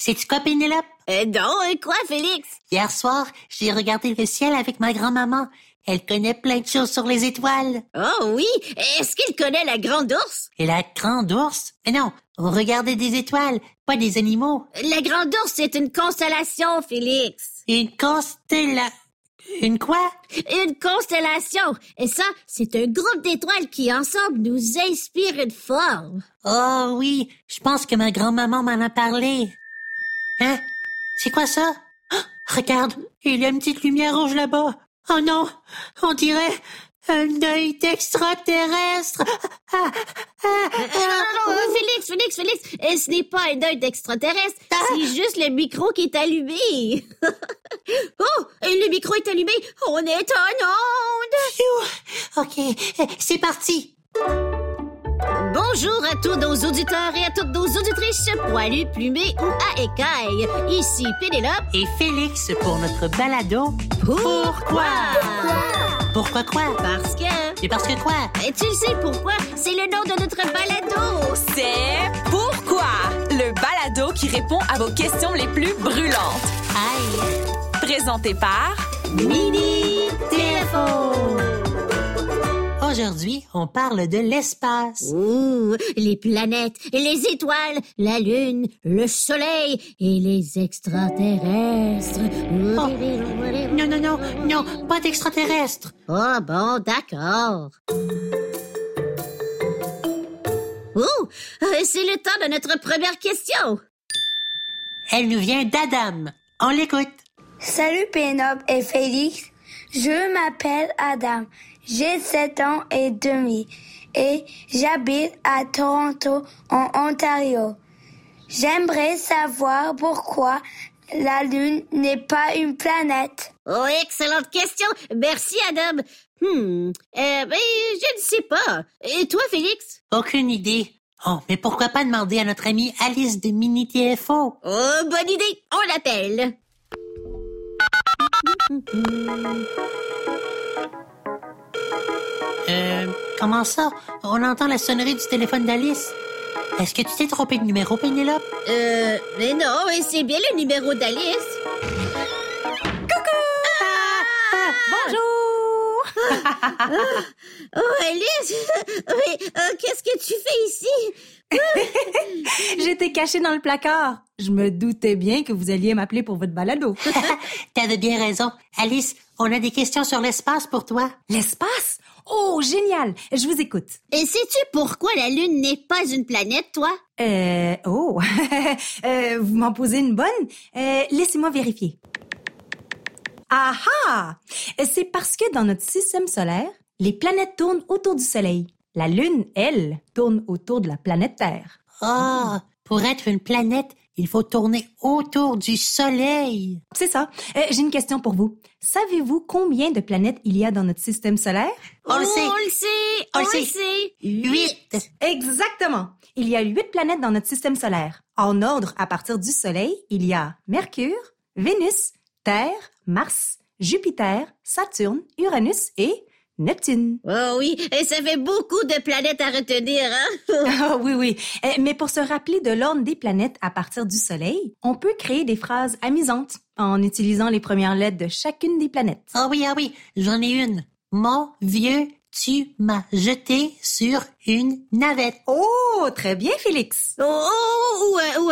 C'est-tu quoi, Pénélope? Euh, non, euh, quoi, Félix? Hier soir, j'ai regardé le ciel avec ma grand-maman. Elle connaît plein de choses sur les étoiles. Oh oui, est-ce qu'il connaît la grande ours? Et la grande ours? Mais non, on regardait des étoiles, pas des animaux. La grande ours, c'est une constellation, Félix. Une constellation... Une quoi? Une constellation. Et ça, c'est un groupe d'étoiles qui, ensemble, nous inspire une forme. Oh oui, je pense que ma grand-maman m'en a parlé. Hein? C'est quoi ça? Oh, regarde, il y a une petite lumière rouge là-bas. Oh non, on dirait un œil d'extraterrestre. Ah, ah, ah, Félix, Félix, Félix, et ce n'est pas un œil d'extraterrestre, c'est juste le micro qui est allumé. oh, et le micro est allumé, on est en onde. Ok, c'est parti. Bonjour à tous nos auditeurs et à toutes nos auditrices, poilus, plumés ou à écailles. Ici Pénélope et Félix pour notre balado. Pourquoi? Pourquoi? Quoi? Parce que... Et parce que quoi? Et tu sais pourquoi? C'est le nom de notre balado. C'est Pourquoi? Le balado qui répond à vos questions les plus brûlantes. Aïe! Présenté par... Mini Téléphone. Aujourd'hui, on parle de l'espace. Ouh, les planètes, les étoiles, la Lune, le Soleil et les extraterrestres. Oh. Non, non, non, non, pas d'extraterrestres. Oh bon, d'accord. Ouh, c'est le temps de notre première question. Elle nous vient d'Adam. On l'écoute. Salut Pénélope et Félix. Je m'appelle Adam. J'ai 7 ans et demi et j'habite à Toronto, en Ontario. J'aimerais savoir pourquoi la Lune n'est pas une planète. Oh, excellente question. Merci, Adam. Hmm, euh, ben, je ne sais pas. Et toi, Félix? Aucune idée. Oh, mais pourquoi pas demander à notre amie Alice de Mini TFO? Oh, bonne idée. On l'appelle. Euh, comment ça? On entend la sonnerie du téléphone d'Alice. Est-ce que tu t'es trompé de numéro, Pénélope? Euh, mais non, c'est bien le numéro d'Alice. Coucou! Ah, Bonjour! oh, Alice! Mais euh, qu'est-ce que tu fais ici? J'étais cachée dans le placard. Je me doutais bien que vous alliez m'appeler pour votre balado. T'avais bien raison. Alice, on a des questions sur l'espace pour toi. L'espace? Oh, génial! Je vous écoute. Et sais-tu pourquoi la Lune n'est pas une planète, toi? Euh, oh, euh, vous m'en posez une bonne? Euh, laissez-moi vérifier. Ah ah! C'est parce que dans notre système solaire, les planètes tournent autour du Soleil. La Lune, elle, tourne autour de la planète Terre. Ah, pour être une planète, il faut tourner autour du Soleil. C'est ça. Euh, J'ai une question pour vous. Savez-vous combien de planètes il y a dans notre système solaire? On le sait. On le sait. On On, le le sait. sait. Huit. Exactement. Il y a huit planètes dans notre système solaire. En ordre, à partir du Soleil, il y a Mercure, Vénus, Terre, Mars, Jupiter, Saturne, Uranus et Neptune. Oh oui, et ça fait beaucoup de planètes à retenir, hein? Ah oui, oui. Euh, Mais pour se rappeler de l'ordre des planètes à partir du Soleil, on peut créer des phrases amusantes en utilisant les premières lettres de chacune des planètes. Ah oui, ah oui, j'en ai une. Mon vieux, tu m'as jeté sur une navette. Oh, très bien, Félix. Oh, oh, ou, euh, ou,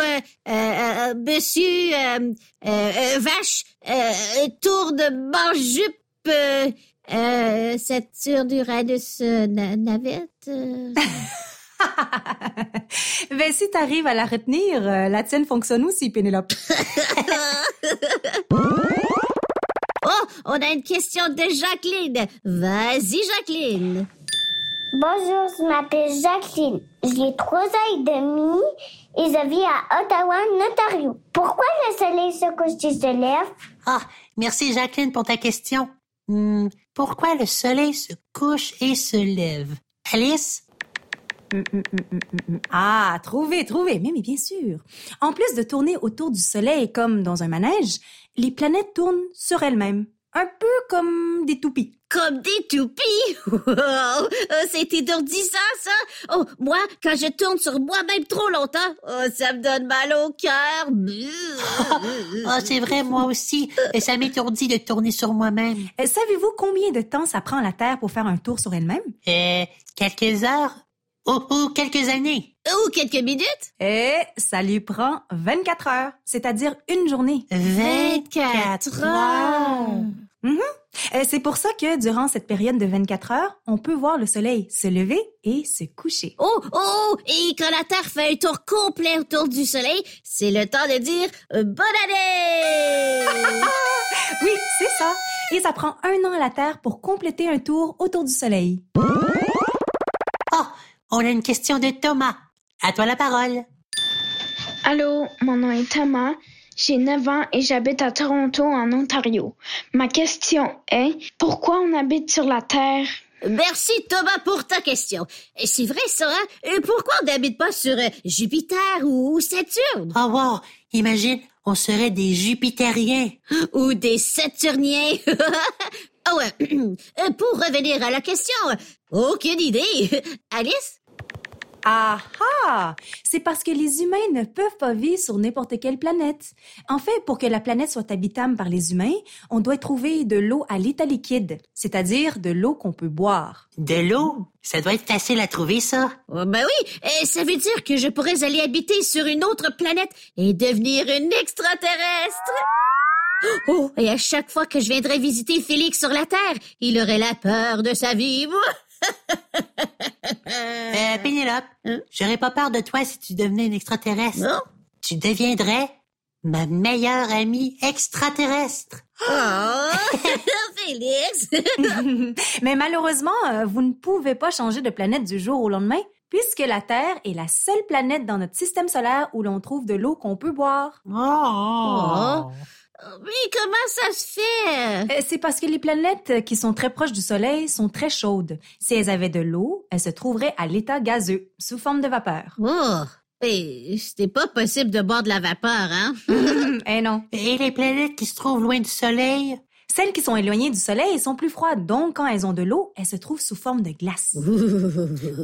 euh, monsieur, euh, euh, vache, tour de manjupe, euh, euh, na- navette. euh. ben, si t'arrives à la retenir, euh, la tienne fonctionne aussi, Pénélope. Oh, on a une question de Jacqueline. Vas-y, Jacqueline. Bonjour, je m'appelle Jacqueline. J'ai trois ans et demi et je vis à Ottawa, en Ontario. Pourquoi le soleil se couche et se lève? Ah, merci Jacqueline pour ta question. Hmm, pourquoi le soleil se couche et se lève? Alice? Ah, trouvé, trouvé. Mais, mais bien sûr. En plus de tourner autour du Soleil comme dans un manège, les planètes tournent sur elles-mêmes. Un peu comme des toupies. Comme des toupies. Oh, c'est étourdissant, ça. Oh, moi, quand je tourne sur moi-même trop longtemps, oh, ça me donne mal au cœur. Ah, c'est vrai, moi aussi. Et ça m'étourdit de tourner sur moi-même. Euh, Savez-vous combien de temps ça prend la Terre pour faire un tour sur elle-même? Euh, quelques heures? Ou, ou quelques années? Ou quelques minutes. Et ça lui prend 24 heures, c'est-à-dire une journée. 24 heures. Euh, C'est pour ça que durant cette période de 24 heures, on peut voir le soleil se lever et se coucher. Oh, oh, et quand la Terre fait un tour complet autour du Soleil, c'est le temps de dire euh, bonne année! Oui, c'est ça. Et ça prend un an à la Terre pour compléter un tour autour du soleil. Oh, on a une question de Thomas. À toi la parole. Allô, mon nom est Thomas. J'ai 9 ans et j'habite à Toronto, en Ontario. Ma question est, pourquoi on habite sur la Terre? Merci Thomas pour ta question. C'est vrai ça, hein? Et pourquoi on n'habite pas sur euh, Jupiter ou Saturne? Oh wow, imagine, on serait des Jupitériens. Ou des Saturniens? Ah ouais, euh, pour revenir à la question, aucune idée. Alice? Ah ah! C'est parce que les humains ne peuvent pas vivre sur n'importe quelle planète. En fait, pour que la planète soit habitable par les humains, on doit trouver de l'eau à l'état liquide, c'est-à-dire de l'eau qu'on peut boire. De l'eau? Ça doit être facile à trouver, ça. Oh, ben oui, et ça veut dire que je pourrais aller habiter sur une autre planète et devenir une extraterrestre. Oh, et à chaque fois que je viendrais visiter Félix sur la Terre, il aurait la peur de sa vie. Euh, Pénélope, Hein? j'aurais pas peur de toi si tu devenais une extraterrestre. Non? Tu deviendrais ma meilleure amie extraterrestre. Oh, Félix! Mais malheureusement, euh, vous ne pouvez pas changer de planète du jour au lendemain, puisque la Terre est la seule planète dans notre système solaire où l'on trouve de l'eau qu'on peut boire. Oh. Mais comment ça se fait? Euh, C'est parce que les planètes qui sont très proches du Soleil sont très chaudes. Si elles avaient de l'eau, elles se trouveraient à l'état gazeux, sous forme de vapeur. Oh, et c'était pas possible de boire de la vapeur, hein? eh non. Et les planètes qui se trouvent loin du Soleil? Celles qui sont éloignées du Soleil sont plus froides, donc quand elles ont de l'eau, elles se trouvent sous forme de glace.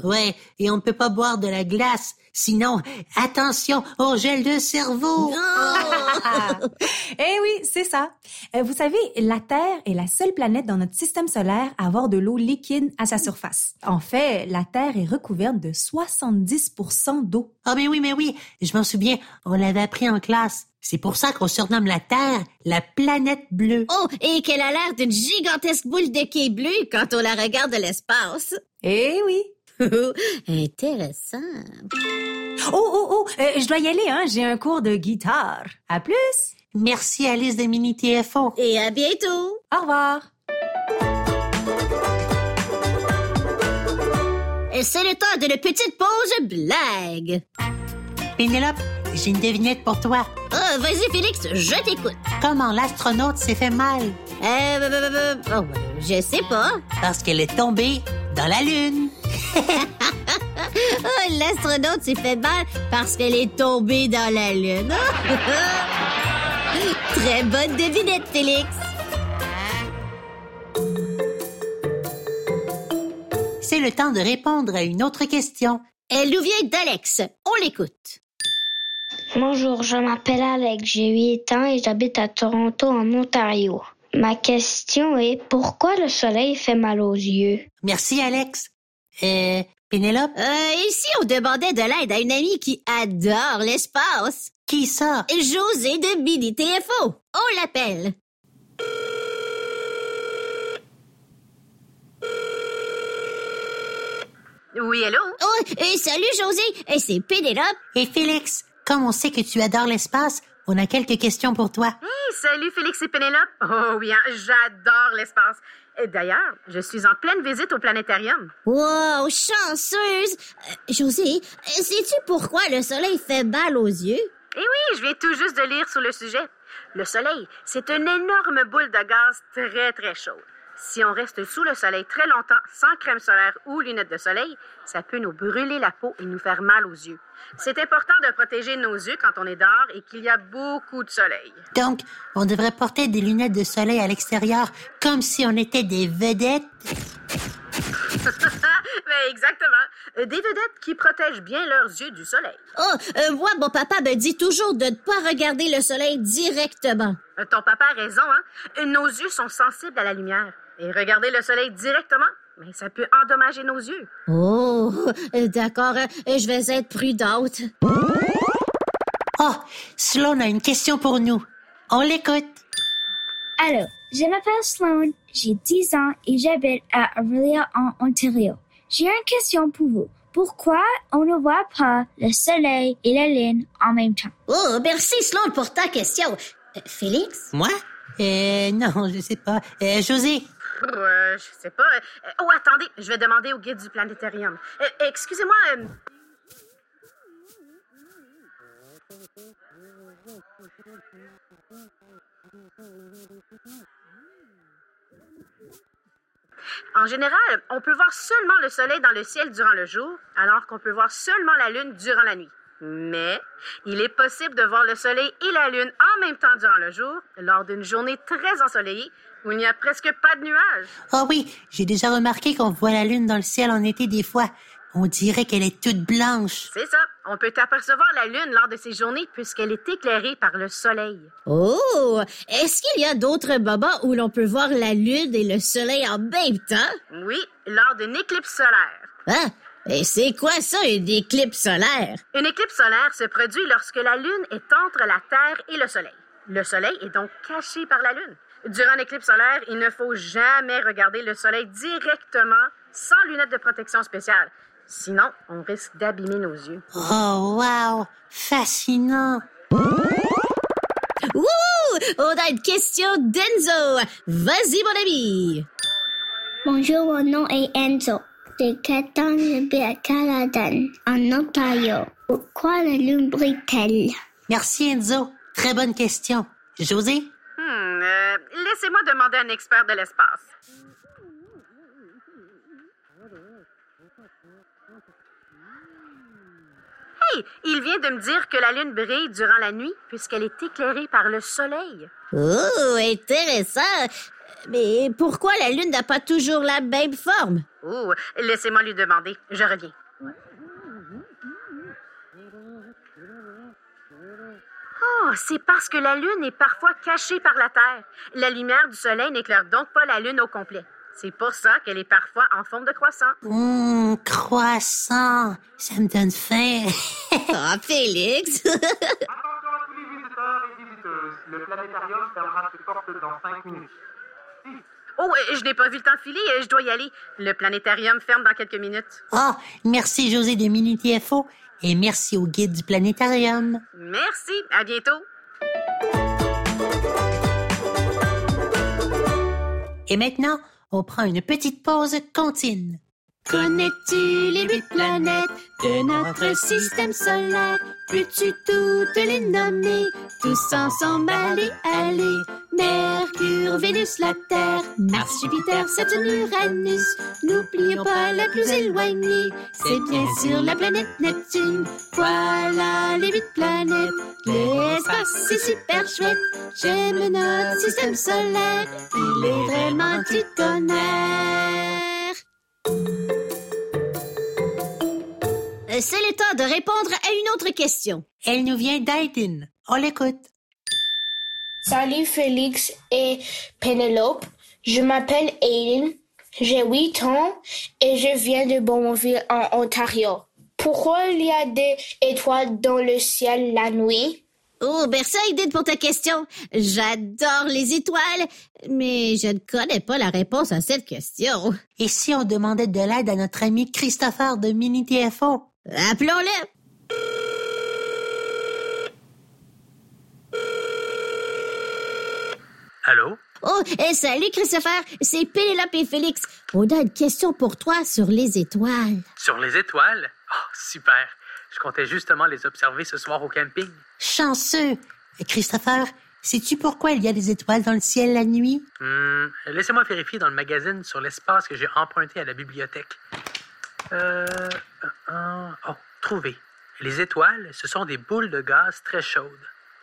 Ouais, et on ne peut pas boire de la glace. Sinon, attention au gel de cerveau. eh oui, c'est ça. Euh, vous savez, la Terre est la seule planète dans notre système solaire à avoir de l'eau liquide à sa surface. En fait, la Terre est recouverte de 70% d'eau. Ah, mais oui, mais oui, je m'en souviens, on l'avait appris en classe. C'est pour ça qu'on surnomme la Terre la planète bleue. Oh, et qu'elle a l'air d'une gigantesque boule de quai bleu quand on la regarde de l'espace. Eh oui. Intéressant. Oh, oh, oh, euh, je dois y aller, hein. J'ai un cours de guitare. À plus. Merci Alice de Mini TFO. Et à bientôt. Au revoir. Et c'est le temps d'une petite pause blague. Pénélope, j'ai une devinette pour toi. Oh, vas-y, Félix, je t'écoute. Comment l'astronaute s'est fait mal? Euh, euh, euh, oh, je sais pas. Parce qu'elle est tombée dans la Lune. Oh, l'astronaute s'est fait mal parce qu'elle est tombée dans la Lune. Très bonne devinette, Félix. C'est le temps de répondre à une autre question. Elle nous vient d'Alex. On l'écoute. Bonjour, je m'appelle Alex, j'ai 8 ans et j'habite à Toronto, en Ontario. Ma question est, pourquoi le soleil fait mal aux yeux? Merci Alex. Euh, Pénélope, Euh, ici, on demandait de l'aide à une amie qui adore l'espace. qui ça? José de Mini TFO. On l'appelle. Oui, allô? Oh, et salut José. Et c'est Pénélope. Et Félix, comme on sait que tu adores l'espace, on a quelques questions pour toi. Hey, salut Félix et Pénélope. Oh oui, hein, j'adore l'espace. Et D'ailleurs, je suis en pleine visite au planétarium. Wow, chanceuse. Euh, José, sais-tu pourquoi le soleil fait mal aux yeux? Et oui, je viens tout juste de lire sur le sujet. Le Soleil, c'est une énorme boule de gaz très, très chaude. Si on reste sous le soleil très longtemps sans crème solaire ou lunettes de soleil, ça peut nous brûler la peau et nous faire mal aux yeux. C'est important de protéger nos yeux quand on est dehors et qu'il y a beaucoup de soleil. Donc, on devrait porter des lunettes de soleil à l'extérieur comme si on était des vedettes? Ben, exactement. Euh, Des vedettes qui protègent bien leurs yeux du soleil. Oh, euh, moi, mon papa me dit toujours de ne pas regarder le soleil directement. Euh, Ton papa a raison, hein? Nos yeux sont sensibles à la lumière. Et regarder le soleil directement, mais ça peut endommager nos yeux. Oh, euh, d'accord, euh, je vais être prudente. Oh, Sloan a une question pour nous. On l'écoute. Alors, je m'appelle Sloan, j'ai 10 ans et j'habite à Aurelia en Ontario. J'ai une question pour vous. Pourquoi on ne voit pas le soleil et la lune en même temps? Oh, merci, Sloan, pour ta question. Euh, Félix? Moi? Euh, non, je sais pas. Euh, José? Euh, je sais pas. Euh, oh, attendez, je vais demander au guide du planétarium. Euh, Excusez-moi. euh, En général, on peut voir seulement le soleil dans le ciel durant le jour, alors qu'on peut voir seulement la lune durant la nuit. Mais il est possible de voir le soleil et la lune en même temps durant le jour, lors d'une journée très ensoleillée où il n'y a presque pas de nuages. Oh oui, j'ai déjà remarqué qu'on voit la lune dans le ciel en été des fois. On dirait qu'elle est toute blanche. C'est ça. On peut apercevoir la lune lors de ces journées puisqu'elle est éclairée par le soleil. Oh, est-ce qu'il y a d'autres moments où l'on peut voir la lune et le soleil en même temps? Oui, lors d'une éclipse solaire. Hein? Et c'est quoi ça, une éclipse solaire? Une éclipse solaire se produit lorsque la lune est entre la Terre et le soleil. Le soleil est donc caché par la lune. Durant l'éclipse solaire, il ne faut jamais regarder le soleil directement sans lunettes de protection spéciale. Sinon, on risque d'abîmer nos yeux. Oh, wow! Fascinant! Ouh! On a une question d'Enzo. Vas-y, mon ami. Bonjour, mon nom est Enzo. J'ai 4 ans, j'habite à Caledon, en Ontario. Pourquoi la lune brille-t-elle? Merci, Enzo. Très bonne question. José? Hmm, euh, laissez-moi demander à un expert de l'espace. Hey, il vient de me dire que la lune brille durant la nuit puisqu'elle est éclairée par le soleil. Oh, intéressant. Mais pourquoi la lune n'a pas toujours la même forme? Oh, laissez-moi lui demander. Je reviens. Oh, c'est parce que la Lune est parfois cachée par la Terre. La lumière du Soleil n'éclaire donc pas la Lune au complet. C'est pour ça qu'elle est parfois en forme de croissant. Hum, croissant. Ça me donne faim. Ah, Félix. Attention à tous les visiteurs et visiteuses. Le planétarium fermera ses portes dans 5 minutes. Oh, je n'ai pas vu le temps filer, euh, je dois y aller. Le planétarium ferme dans quelques minutes. Oh, merci José de Minute FO et merci au guide du planétarium. Merci, à bientôt. Et maintenant, on prend une petite pause contine. Connais-tu les huit planètes de notre système solaire? Peux-tu toutes les nommer? Tous ensemble, allez, allez. Mercure, Vénus, la Terre, Mars, Jupiter, Saturne, Uranus. N'oublions pas la plus éloignée, c'est bien sûr la planète Neptune. Voilà les huit planètes. L'espace, c'est super chouette. J'aime notre système solaire. Il est vraiment du tonnerre. Euh, C'est le temps de répondre à une autre question. Elle nous vient d'Aiden. On l'écoute. Salut Félix et Pénélope. Je m'appelle Aiden. J'ai 8 ans et je viens de Beaumontville en Ontario. Pourquoi il y a des étoiles dans le ciel la nuit? Oh, merci Aiden pour ta question. J'adore les étoiles, mais je ne connais pas la réponse à cette question. Et si on demandait de l'aide à notre ami Christopher de Mini TFO? Appelons-le. Allô? Oh, et salut Christopher, c'est Pénélope et Félix. On a une question pour toi sur les étoiles. Sur les étoiles? Oh, super. Je comptais justement les observer ce soir au camping. Chanceux. Christopher, sais-tu pourquoi il y a des étoiles dans le ciel la nuit? Hmm, Laissez-moi vérifier dans le magazine sur l'espace que j'ai emprunté à la bibliothèque. Euh, euh, oh, trouvé. Les étoiles, ce sont des boules de gaz très chaudes.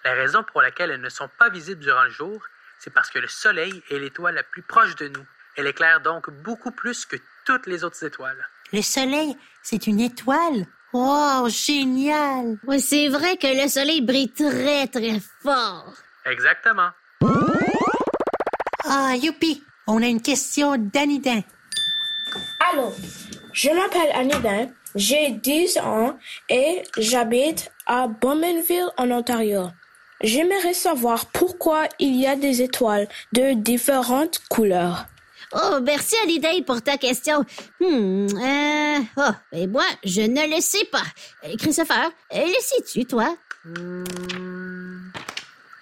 La raison pour laquelle elles ne sont pas visibles durant le jour, c'est parce que le Soleil est l'étoile la plus proche de nous. Elle éclaire donc beaucoup plus que toutes les autres étoiles. Le soleil, c'est une étoile? Wow, génial! Ouais, c'est vrai que le soleil brille très, très fort. Exactement. Ah, youpi! On a une question d'Anidin. Allô, je m'appelle Anidin, j'ai 10 ans et j'habite à Bowmanville en Ontario. J'aimerais savoir pourquoi il y a des étoiles de différentes couleurs. Oh, merci Holiday pour ta question. Hmm, euh, oh, et moi, je ne le sais pas. Euh, Christopher, euh, le sais-tu, toi? Hmm.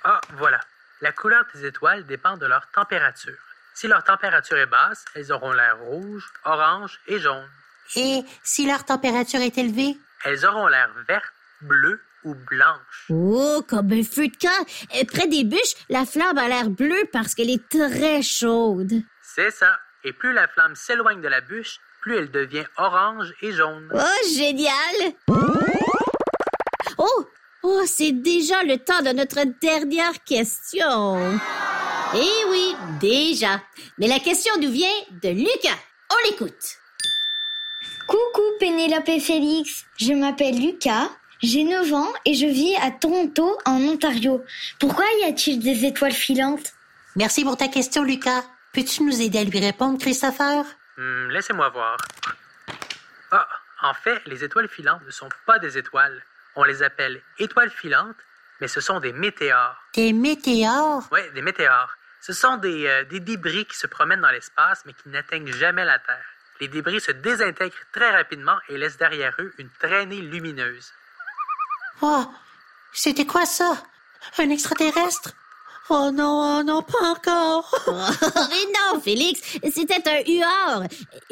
Ah, voilà. La couleur des étoiles dépend de leur température. Si leur température est basse, elles auront l'air rouge, orange et jaune. Et si leur température est élevée? Elles auront l'air verte, bleue ou blanche. Oh, comme un feu de camp. Euh, Près des bûches, la flamme a l'air bleue parce qu'elle est très chaude. C'est ça. Et plus la flamme s'éloigne de la bûche, plus elle devient orange et jaune. Oh, génial! Oh, oh, c'est déjà le temps de notre dernière question. Eh oui, déjà. Mais la question nous vient de Lucas. On l'écoute. Coucou Pénélope et Félix, je m'appelle Lucas, j'ai 9 ans et je vis à Toronto en Ontario. Pourquoi y a-t-il des étoiles filantes? Merci pour ta question, Lucas. Peux-tu nous aider à lui répondre, Christopher? Hmm, Laissez-moi voir. Ah, en fait, les étoiles filantes ne sont pas des étoiles. On les appelle étoiles filantes, mais ce sont des météores. Des météores? Oui, des météores. Ce sont des, euh, des débris qui se promènent dans l'espace, mais qui n'atteignent jamais la Terre. Les débris se désintègrent très rapidement et laissent derrière eux une traînée lumineuse. Oh, c'était quoi ça? Un extraterrestre? Oh non, oh non, pas encore. Mais non, Félix, c'était un huard.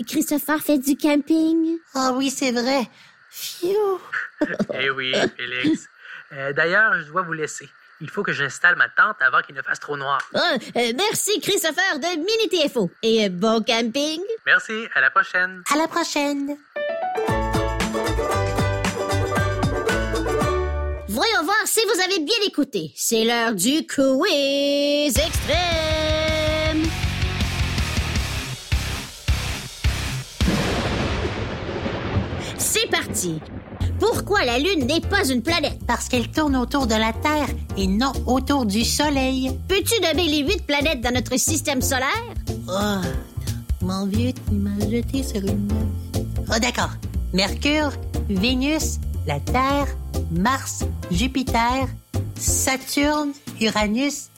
Christopher fait du camping. Ah oui, c'est vrai. Phew. eh oui, Félix. Euh, D'ailleurs, je dois vous laisser. Il faut que j'installe ma tente avant qu'il ne fasse trop noir. Euh, merci, Christopher de Mini TFO. Et euh, bon camping. Merci, à la prochaine. À la prochaine. Voyons voir si vous avez bien écouté. C'est l'heure du quiz extrême. C'est parti. Pourquoi la Lune n'est pas une planète? Parce qu'elle tourne autour de la Terre et non autour du Soleil. Peux-tu nommer les huit planètes dans notre système solaire? Oh, mon vieux, tu m'as jeté sur une... Oh, d'accord. Mercure, Vénus, la Terre, Mars, Jupiter, Saturne, Uranus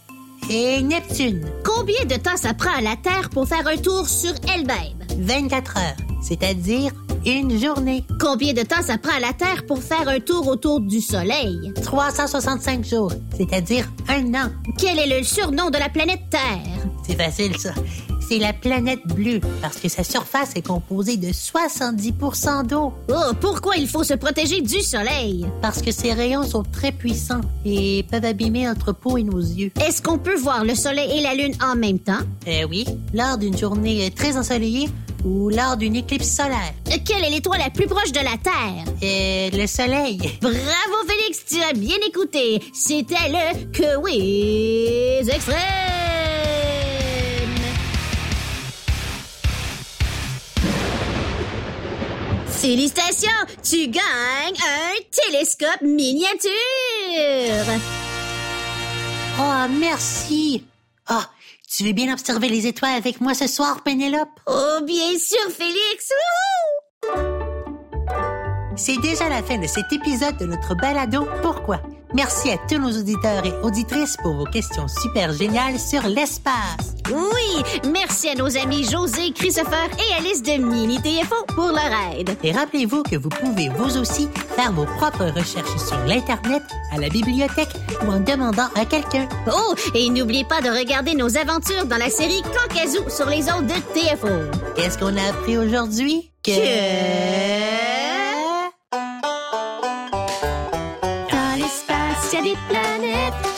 et Neptune. Combien de temps ça prend à la Terre pour faire un tour sur elle-même? 24 heures, c'est-à-dire une journée. Combien de temps ça prend à la Terre pour faire un tour autour du Soleil? 365 jours, c'est-à-dire un an. Quel est le surnom de la planète Terre? C'est facile, ça. C'est la planète bleue, parce que sa surface est composée de 70% d'eau. Oh, pourquoi il faut se protéger du Soleil? Parce que ses rayons sont très puissants et peuvent abîmer notre peau et nos yeux. Est-ce qu'on peut voir le Soleil et la Lune en même temps? Eh oui, lors d'une journée très ensoleillée ou lors d'une éclipse solaire. Quelle est l'étoile la plus proche de la Terre? Et le Soleil. Bravo Félix, tu as bien écouté. C'était le quiz extrême. Félicitations, tu gagnes un télescope miniature. Oh, merci. Ah, tu veux bien observer les étoiles avec moi ce soir, Pénélope? Oh, bien sûr, Félix. C'est déjà la fin de cet épisode de notre balado Pourquoi? Merci à tous nos auditeurs et auditrices pour vos questions super géniales sur l'espace. Oui, merci à nos amis José, Christopher et Alice de Mini TFO pour leur aide. Et rappelez-vous que vous pouvez vous aussi faire vos propres recherches sur l'Internet, à la bibliothèque ou en demandant à quelqu'un. Oh, et n'oubliez pas de regarder nos aventures dans la série Cancazou sur les ondes de TFO. Qu'est-ce qu'on a appris aujourd'hui? Que...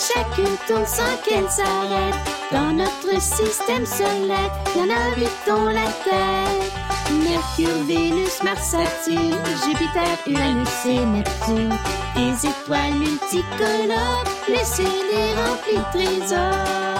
chacune tourne sans qu'elle s'arrête. Dans notre système solaire, y a huit dont la Terre. Mercure, Vénus, Mars, Saturne, Jupiter, Uranus et Neptune. Des étoiles multicolores, le ciel est rempli de trésors.